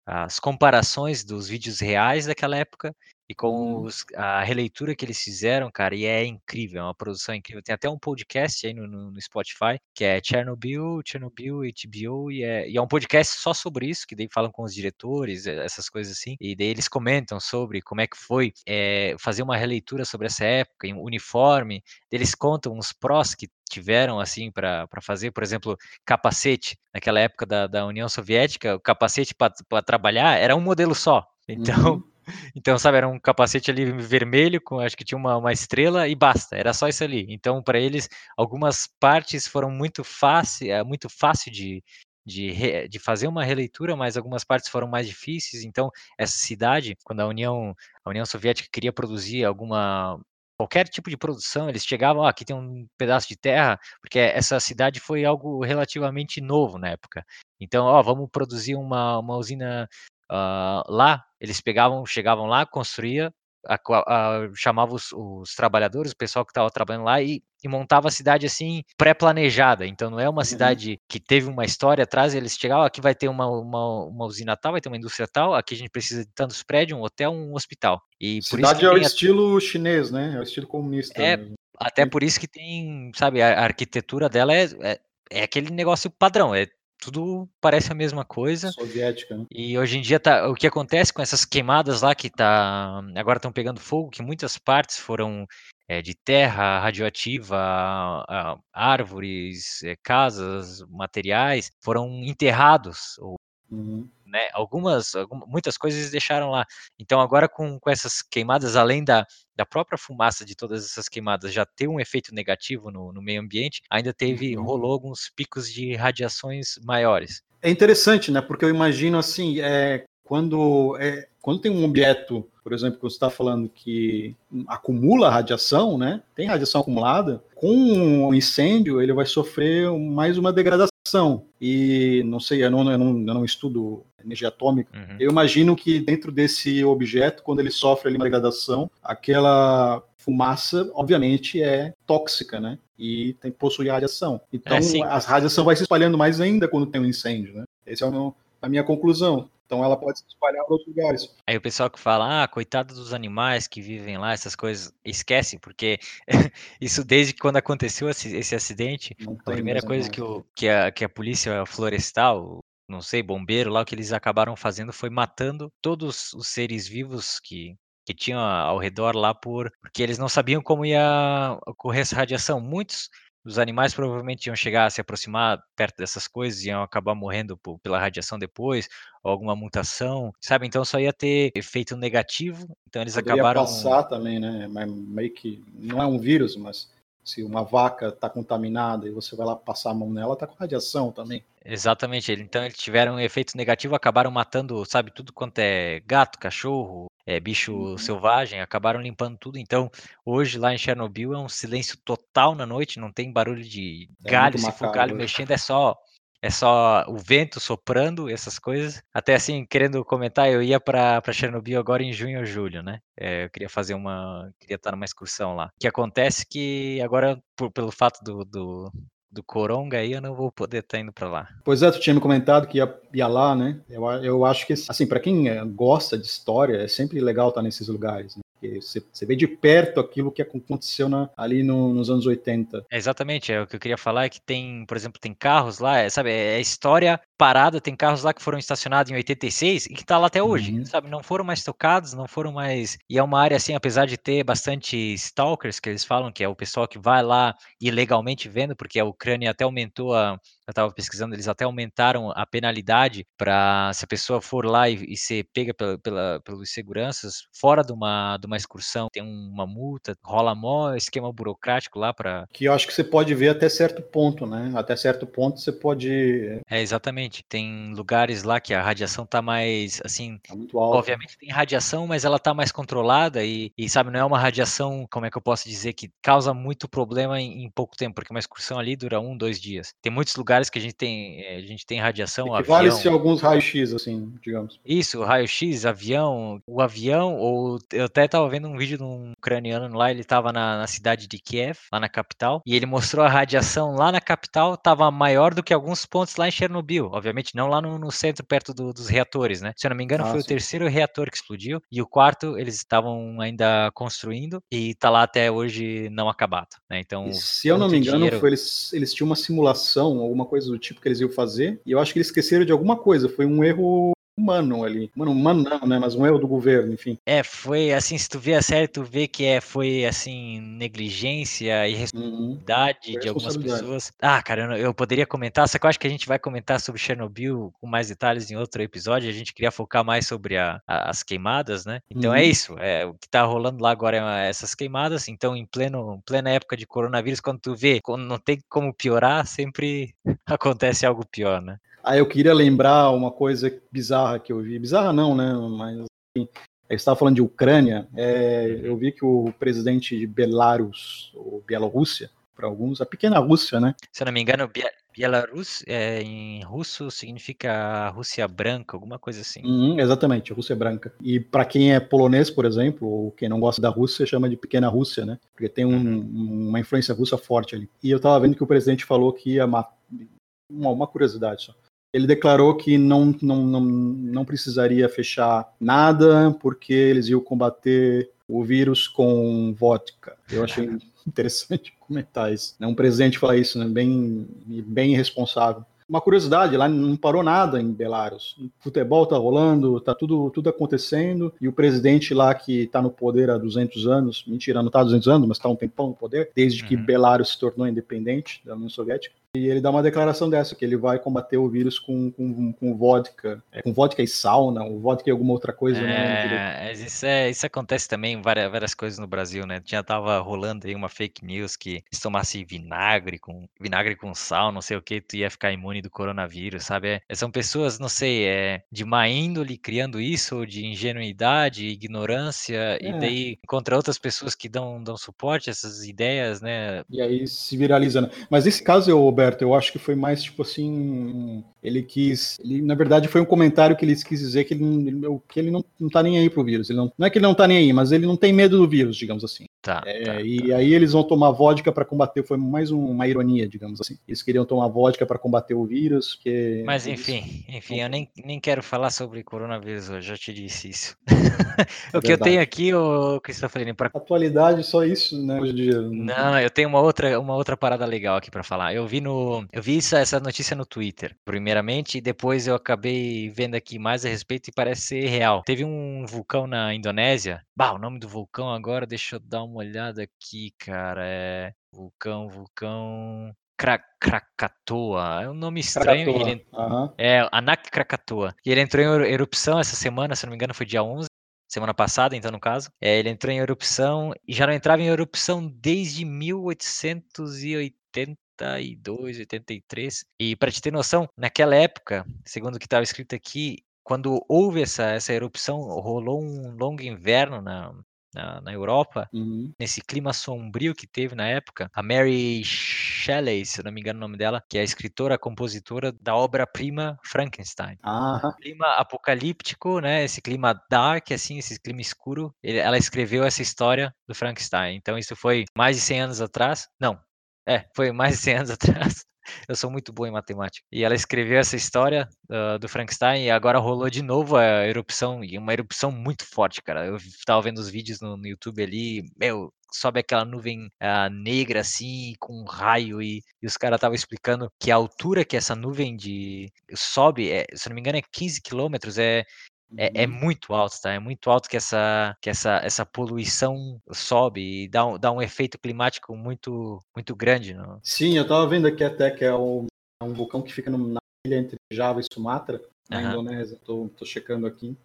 as comparações dos vídeos reais daquela época e com uhum. os, a releitura que eles fizeram, cara, e é incrível, é uma produção incrível. Tem até um podcast aí no, no, no Spotify, que é Chernobyl, Chernobyl, HBO, e é, e é um podcast só sobre isso, que daí falam com os diretores, essas coisas assim, e daí eles comentam sobre como é que foi é, fazer uma releitura sobre essa época, em uniforme, eles contam uns prós que tiveram assim para fazer, por exemplo, capacete. Naquela época da, da União Soviética, o capacete para trabalhar era um modelo só. Então, uhum. Então, sabe, era um capacete ali vermelho, com acho que tinha uma, uma estrela e basta, era só isso ali. Então, para eles, algumas partes foram muito fácil, é muito fácil de, de, re, de fazer uma releitura, mas algumas partes foram mais difíceis. Então, essa cidade, quando a União, a União Soviética queria produzir alguma qualquer tipo de produção, eles chegavam, ah, aqui tem um pedaço de terra, porque essa cidade foi algo relativamente novo na época. Então, ó, vamos produzir uma, uma usina Uh, lá, eles pegavam, chegavam lá, construía, a, a, chamava os, os, trabalhadores, o pessoal que estava trabalhando lá e, e, montava a cidade assim pré-planejada. Então não é uma uhum. cidade que teve uma história atrás. Eles chegavam, aqui vai ter uma, uma, uma, usina tal, vai ter uma indústria tal, aqui a gente precisa de tantos prédios, um hotel, um hospital. E cidade é o estilo chinês, né? É o estilo comunista. É, mesmo. até por isso que tem, sabe, a, a arquitetura dela é, é, é aquele negócio padrão. É tudo parece a mesma coisa. Soviética, né? E hoje em dia tá, o que acontece com essas queimadas lá que tá agora estão pegando fogo, que muitas partes foram é, de terra radioativa, a, a, árvores, é, casas, materiais foram enterrados ou uhum né? Algumas, algumas, muitas coisas deixaram lá. Então agora com, com essas queimadas, além da, da própria fumaça de todas essas queimadas já ter um efeito negativo no, no meio ambiente, ainda teve, uhum. rolou alguns picos de radiações maiores. É interessante, né? Porque eu imagino assim, é, quando, é, quando tem um objeto, por exemplo, que você está falando que acumula radiação, né? Tem radiação acumulada, com um incêndio ele vai sofrer mais uma degradação. E não sei, eu não, eu não, eu não estudo energia atômica. Uhum. Eu imagino que dentro desse objeto, quando ele sofre ali uma degradação, aquela fumaça, obviamente, é tóxica, né? E tem, possui radiação. Então, é, a radiação vai se espalhando mais ainda quando tem um incêndio, né? Essa é a minha conclusão. Então ela pode se espalhar para outros lugares. Aí o pessoal que fala, ah, coitado dos animais que vivem lá, essas coisas, esquece, porque isso desde que quando aconteceu esse acidente, a primeira coisa que, o, que, a, que a polícia florestal, não sei, bombeiro lá, o que eles acabaram fazendo foi matando todos os seres vivos que, que tinham ao redor lá por porque eles não sabiam como ia ocorrer essa radiação. Muitos os animais provavelmente iam chegar a se aproximar perto dessas coisas e iam acabar morrendo por, pela radiação depois, ou alguma mutação, sabe? Então só ia ter efeito negativo. Então eles Poderia acabaram. passar também, né? Mas meio que não é um vírus, mas se uma vaca está contaminada e você vai lá passar a mão nela, está com radiação também. Exatamente. Então eles tiveram um efeito negativo, acabaram matando, sabe, tudo quanto é gato, cachorro, é, bicho uhum. selvagem, acabaram limpando tudo. Então, hoje lá em Chernobyl é um silêncio total na noite, não tem barulho de é galho, se for galho mexendo, é só é só o vento soprando, essas coisas. Até assim, querendo comentar, eu ia para Chernobyl agora em junho ou julho, né? É, eu queria fazer uma. Queria estar numa excursão lá. O que acontece que agora, por, pelo fato do, do, do Coronga aí, eu não vou poder estar indo para lá. Pois é, tu tinha me comentado que ia, ia lá, né? Eu, eu acho que, assim, para quem é, gosta de história, é sempre legal estar nesses lugares, né? Porque você, você vê de perto aquilo que aconteceu na, ali no, nos anos 80. É exatamente, é o que eu queria falar é que tem, por exemplo, tem carros lá, é, sabe, é história parada, tem carros lá que foram estacionados em 86 e que tá lá até hoje, uhum. sabe, não foram mais tocados, não foram mais, e é uma área assim, apesar de ter bastante stalkers, que eles falam que é o pessoal que vai lá ilegalmente vendo, porque a Ucrânia até aumentou a, eu estava pesquisando, eles até aumentaram a penalidade para se a pessoa for lá e, e ser pega pela, pela, pelos seguranças fora de uma, de uma excursão, tem uma multa, rola mó esquema burocrático lá para. Que eu acho que você pode ver até certo ponto, né? Até certo ponto você pode. É, exatamente. Tem lugares lá que a radiação tá mais, assim. Tá muito alta. Obviamente tem radiação, mas ela tá mais controlada e, e, sabe, não é uma radiação, como é que eu posso dizer, que causa muito problema em, em pouco tempo, porque uma excursão ali dura um, dois dias. Tem muitos lugares lugares que a gente tem, eh, a gente tem radiação. Vale-se alguns raios-x, assim, digamos. Isso, raio-x, avião, o avião, ou eu até estava vendo um vídeo de um ucraniano lá, ele estava na, na, cidade de Kiev, lá na capital, e ele mostrou a radiação lá na capital, estava maior do que alguns pontos lá em Chernobyl. Obviamente, não lá no, no centro, perto do, dos reatores, né? Se eu não me engano, ah, foi sim. o terceiro reator que explodiu, e o quarto eles estavam ainda construindo, e está lá até hoje não acabado, né? Então, e se eu não me engano, dinheiro... foi, eles, eles tinham uma simulação, alguma alguma coisa do tipo que eles iam fazer, e eu acho que eles esqueceram de alguma coisa. Foi um erro humano ali. Mano, humano não, né? Mas um erro do governo, enfim. É, foi assim, se tu vê a série, tu vê que é, foi assim, negligência e responsabilidade uhum. de algumas pessoas. Ah, cara, eu, eu, poderia comentar, só que eu acho que a gente vai comentar sobre Chernobyl com mais detalhes em outro episódio. A gente queria focar mais sobre a, a, as queimadas, né? Então é uhum. é isso. É, o que tá rolando lá agora é essas queimadas. Então, em pleno, plena época de coronavírus, quando tu vê, quando não tem como piorar, sempre acontece algo pior, né? Aí eu queria lembrar uma coisa bizarra que eu vi. Bizarra não, né? Mas assim, eu estava falando de Ucrânia. É, eu vi que o presidente de Belarus, ou Bielorrússia, para alguns, a pequena Rússia, né? Se eu não me engano, Belarus é, em russo significa Rússia branca, alguma coisa assim. Uhum, exatamente, Rússia branca. E para quem é polonês, por exemplo, ou quem não gosta da Rússia, chama de pequena Rússia, né? Porque tem um, uhum. uma influência russa forte ali. E eu estava vendo que o presidente falou que ia matar. Uma, uma curiosidade só. Ele declarou que não, não, não, não precisaria fechar nada porque eles iam combater o vírus com vodka. Eu achei interessante comentar isso. Né? Um presidente falar isso, né? bem, bem irresponsável. Uma curiosidade, lá não parou nada em Belarus. O futebol tá rolando, tá tudo, tudo acontecendo, e o presidente lá que tá no poder há 200 anos, mentira, não tá há 200 anos, mas tá um tempão no poder, desde que uhum. Belarus se tornou independente da União Soviética, e ele dá uma declaração dessa, que ele vai combater o vírus com, com, com vodka. É, com vodka e sauna, ou vodka e alguma outra coisa. É, isso, é, isso acontece também em várias, várias coisas no Brasil, né? Já tava rolando aí uma fake news que se tomasse vinagre com vinagre com sal, não sei o que, tu ia ficar imune do coronavírus, sabe? É, são pessoas, não sei, é, de má índole criando isso, ou de ingenuidade, ignorância, e é. daí contra outras pessoas que dão, dão suporte a essas ideias, né? E aí se viraliza, né? Mas nesse caso, eu, Roberto, eu acho que foi mais tipo assim. Ele quis. Ele, na verdade, foi um comentário que ele quis dizer que ele, que ele não, não tá nem aí pro vírus. Ele não, não é que ele não tá nem aí, mas ele não tem medo do vírus, digamos assim. Tá. É, tá e tá. aí eles vão tomar vodka para combater. Foi mais um, uma ironia, digamos assim. Eles queriam tomar vodka para combater o vírus. Que mas enfim, enfim, eu nem, nem quero falar sobre coronavírus hoje, já te disse isso. o que eu tenho aqui, o Cristoferini, para atualidade, só isso, né? Hoje em dia. Não, eu tenho uma outra, uma outra parada legal aqui para falar. Eu vi no, eu vi essa, essa notícia no Twitter, primeiramente, e depois eu acabei vendo aqui mais a respeito e parece ser real. Teve um vulcão na Indonésia. Bah, o nome do vulcão agora, deixa eu dar uma olhada aqui, cara. É vulcão, vulcão. Krakatoa, é um nome estranho. Krakatoa. Ele... Uhum. É, Anak Krakatoa. E ele entrou em erupção essa semana, se não me engano, foi dia 11 semana passada, então, no caso. É, ele entrou em erupção e já não entrava em erupção desde 1880 82, 83. E para te ter noção, naquela época, segundo o que estava escrito aqui, quando houve essa, essa erupção, rolou um longo inverno na, na, na Europa, uhum. nesse clima sombrio que teve na época. A Mary Shelley, se eu não me engano o nome dela, que é a escritora, compositora da obra-prima Frankenstein. Ah. Clima apocalíptico, né? Esse clima dark, assim, esse clima escuro. Ele, ela escreveu essa história do Frankenstein. Então isso foi mais de 100 anos atrás. Não, é, foi mais de 100 anos atrás. Eu sou muito bom em matemática. E ela escreveu essa história uh, do Frankenstein e agora rolou de novo a erupção, e uma erupção muito forte, cara. Eu tava vendo os vídeos no, no YouTube ali, meu, sobe aquela nuvem uh, negra assim, com um raio, e, e os caras estavam explicando que a altura que essa nuvem de sobe, é, se não me engano, é 15 quilômetros, é, é, é, uhum. muito alto, tá? É muito alto que essa, que essa, essa poluição sobe e dá um, dá um efeito climático muito, muito grande. Não? Sim, eu tava vendo aqui até que é um, é um vulcão que fica na ilha entre Java e Sumatra, na uhum. Indonésia. Tô, tô checando aqui.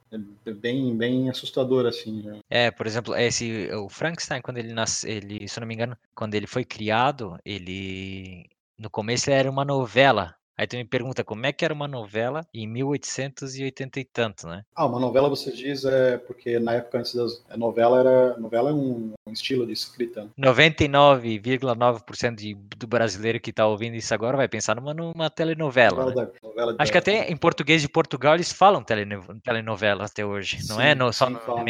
É bem, bem assustador, assim. Né? É, por exemplo, esse, o Frankenstein, quando ele nasce, ele, se eu não me engano, quando ele foi criado, ele. No começo ele era uma novela Aí tu me pergunta como é que era uma novela em 1880 e tanto, né? Ah, uma novela você diz é porque na época antes das a novela era novela é um, um estilo de escrita. 99,9% do brasileiro que tá ouvindo isso agora vai pensar numa, numa telenovela. Novela né? da, novela Acho da... que até em português de Portugal eles falam telenovela até hoje, não sim, é no, só novela.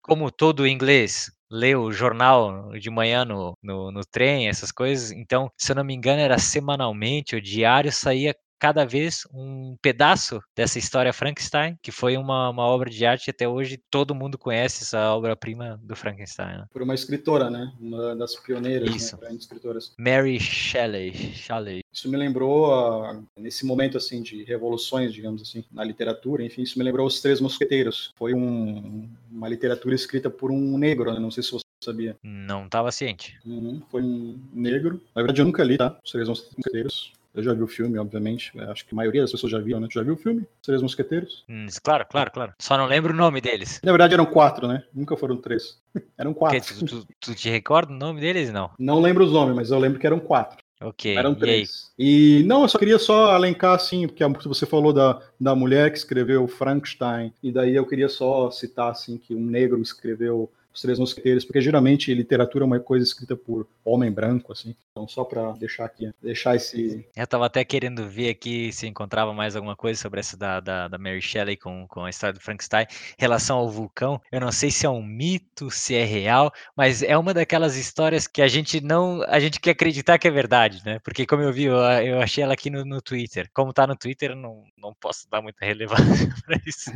Como todo inglês ler o jornal de manhã no, no, no trem, essas coisas. Então, se eu não me engano, era semanalmente, o diário saía cada vez um pedaço dessa história Frankenstein, que foi uma, uma obra de arte até hoje todo mundo conhece essa obra-prima do Frankenstein. Né? Por uma escritora, né? Uma das pioneiras, né? Isso. Né? escritoras. Mary Shelley. Shelley. Isso me lembrou, nesse momento assim de revoluções, digamos assim, na literatura, enfim, isso me lembrou Os Três Mosqueteiros. Foi um, uma literatura escrita por um negro, né? não sei se você sabia. Não estava ciente. Uhum, foi um negro. Na verdade, eu nunca li, tá? Os Três Mosqueteiros. Eu já vi o filme, obviamente. Acho que a maioria das pessoas já viram, né? Já viu o filme? Três Mosqueteiros? Hum, claro, claro, claro. Só não lembro o nome deles. Na verdade, eram quatro, né? Nunca foram três. eram quatro. Tu, tu, tu, te recorda o nome deles, não? Não lembro os nomes, mas eu lembro que eram quatro. Ok. Eram três. E, e, não, eu só queria só alencar assim, porque você falou da, da mulher que escreveu Frankenstein, e daí eu queria só citar assim que um negro escreveu Os Três Mosqueteiros, porque geralmente literatura é uma coisa escrita por homem branco, assim. Então, só para deixar aqui, deixar esse. Eu tava até querendo ver aqui se encontrava mais alguma coisa sobre essa da, da, da Mary Shelley com, com a história do Frankenstein. Em relação ao vulcão, eu não sei se é um mito, se é real, mas é uma daquelas histórias que a gente não. A gente quer acreditar que é verdade, né? Porque, como eu vi, eu, eu achei ela aqui no, no Twitter. Como tá no Twitter, eu não, não posso dar muita relevância para isso.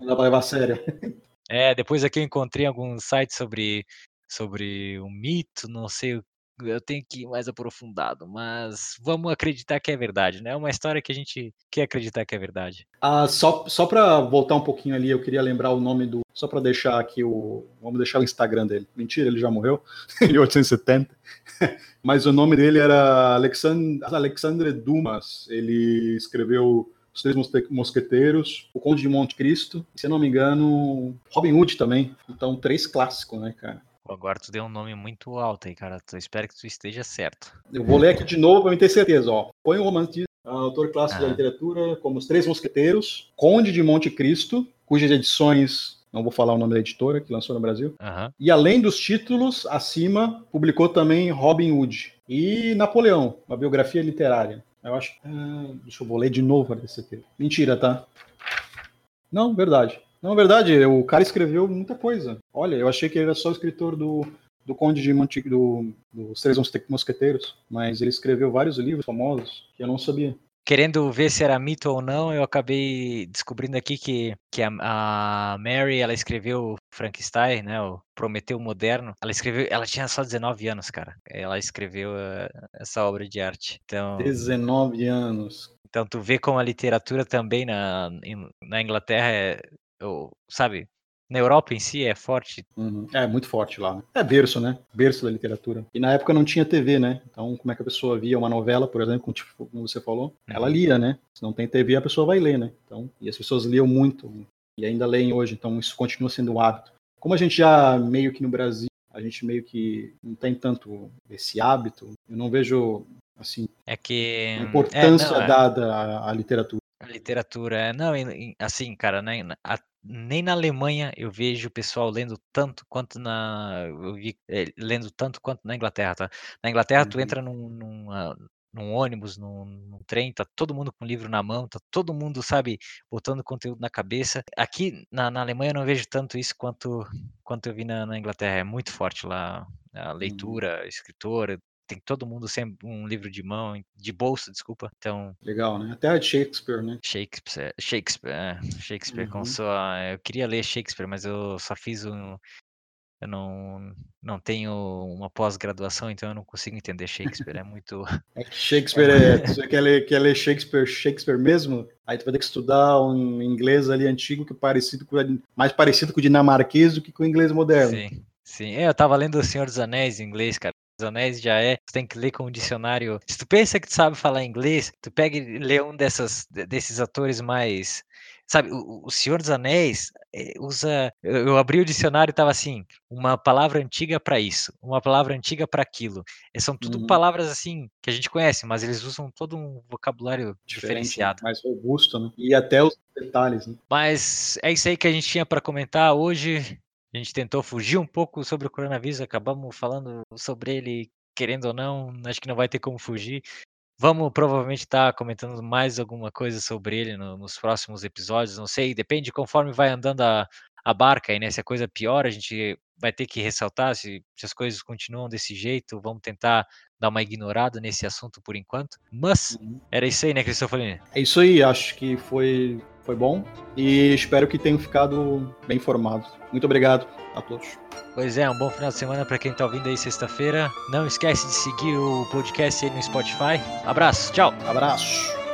Não dá pra levar a sério. É, depois aqui eu encontrei alguns sites sobre, sobre o mito, não sei, eu tenho que ir mais aprofundado, mas vamos acreditar que é verdade, né? É uma história que a gente quer acreditar que é verdade. Ah, só só para voltar um pouquinho ali, eu queria lembrar o nome do. Só para deixar aqui o. Vamos deixar o Instagram dele. Mentira, ele já morreu, em 1870. Mas o nome dele era Alexandre, Alexandre Dumas. Ele escreveu os Três Mosqueteiros, O Conde de Monte Cristo, e, se eu não me engano, Robin Hood também. Então, três clássicos, né, cara? Agora tu deu um nome muito alto aí, cara. Eu espero que tu esteja certo. Eu vou ler aqui de novo para ter certeza, ó. Põe o romance autor clássico ah. da literatura, como Os Três Mosqueteiros, Conde de Monte Cristo, cujas edições não vou falar o nome da editora que lançou no Brasil. Uhum. E além dos títulos, acima publicou também Robin Hood e Napoleão, uma biografia literária. Eu acho. Ah, deixa eu vou ler de novo esse aqui. Mentira, tá? Não, verdade. Não, verdade, o cara escreveu muita coisa. Olha, eu achei que ele era só o escritor do, do Conde de Monte, do, dos Três Mosqueteiros, mas ele escreveu vários livros famosos que eu não sabia querendo ver se era mito ou não, eu acabei descobrindo aqui que, que a, a Mary, ela escreveu Frankenstein, né, o Prometeu Moderno. Ela escreveu, ela tinha só 19 anos, cara. Ela escreveu uh, essa obra de arte. Então, 19 anos. Então tu vê como a literatura também na, na Inglaterra é, sabe, na Europa em si é forte. Uhum. É muito forte lá. É berço, né? Berço da literatura. E na época não tinha TV, né? Então, como é que a pessoa via uma novela, por exemplo, como, como você falou? Uhum. Ela lia, né? Se não tem TV, a pessoa vai ler, né? Então, e as pessoas liam muito e ainda leem hoje. Então, isso continua sendo um hábito. Como a gente já meio que no Brasil, a gente meio que não tem tanto esse hábito, eu não vejo assim é que a importância é, não, é... dada à, à literatura. A literatura, é, não, assim, cara, né, nem na Alemanha eu vejo o pessoal lendo tanto quanto na. Eu vi é, lendo tanto quanto na Inglaterra, tá? Na Inglaterra, uhum. tu entra num, num, uh, num ônibus, num, num, trem, tá todo mundo com o livro na mão, tá todo mundo, sabe, botando conteúdo na cabeça. Aqui na, na Alemanha eu não vejo tanto isso quanto, quanto eu vi na, na Inglaterra. É muito forte lá a uhum. leitura, uhum. escritor, tem todo mundo sempre um livro de mão, de bolsa, desculpa. Então. Legal, né? Até a de Shakespeare, né? Shakespeare, Shakespeare, é, Shakespeare uhum. com sua. Eu queria ler Shakespeare, mas eu só fiz um. Eu não, não tenho uma pós-graduação, então eu não consigo entender Shakespeare. É muito. É que Shakespeare é. Você quer ler, quer ler Shakespeare, Shakespeare mesmo? Aí tu vai ter que estudar um inglês ali antigo que é parecido com, mais parecido com o dinamarquês do que com o inglês moderno. Sim. Sim, é, eu tava lendo O Senhor dos Anéis em inglês, cara. Anéis já é, tu tem que ler com um dicionário. Se tu pensa que tu sabe falar inglês, tu pega e lê um dessas, desses atores mais. Sabe, o, o Senhor dos Anéis é, usa. Eu, eu, abri o dicionário e tava assim: uma palavra antiga para isso, uma palavra antiga para aquilo. E são tudo uhum. palavras assim que a gente conhece, mas eles usam todo um vocabulário Diferente, diferenciado. Mais robusto, né? E até os detalhes, né? Mas é isso aí que a gente tinha para comentar hoje. A gente tentou fugir um pouco sobre o coronavírus, acabamos falando sobre ele, querendo ou não, acho que não vai ter como fugir. Vamos provavelmente estar comentando mais alguma coisa sobre ele no, nos próximos episódios, não sei, depende conforme vai andando a, a barca aí, né? Se a coisa piora, a gente vai ter que ressaltar, se, se as coisas continuam desse jeito, vamos tentar dar uma ignorada nesse assunto por enquanto. Mas uhum. era isso aí, né, Cristofolini? É isso aí, acho que foi, foi bom e espero que tenham ficado bem informados. Muito obrigado a todos. Pois é, um bom final de semana para quem está ouvindo aí sexta-feira. Não esquece de seguir o podcast aí no Spotify. Abraço, tchau. Abraço.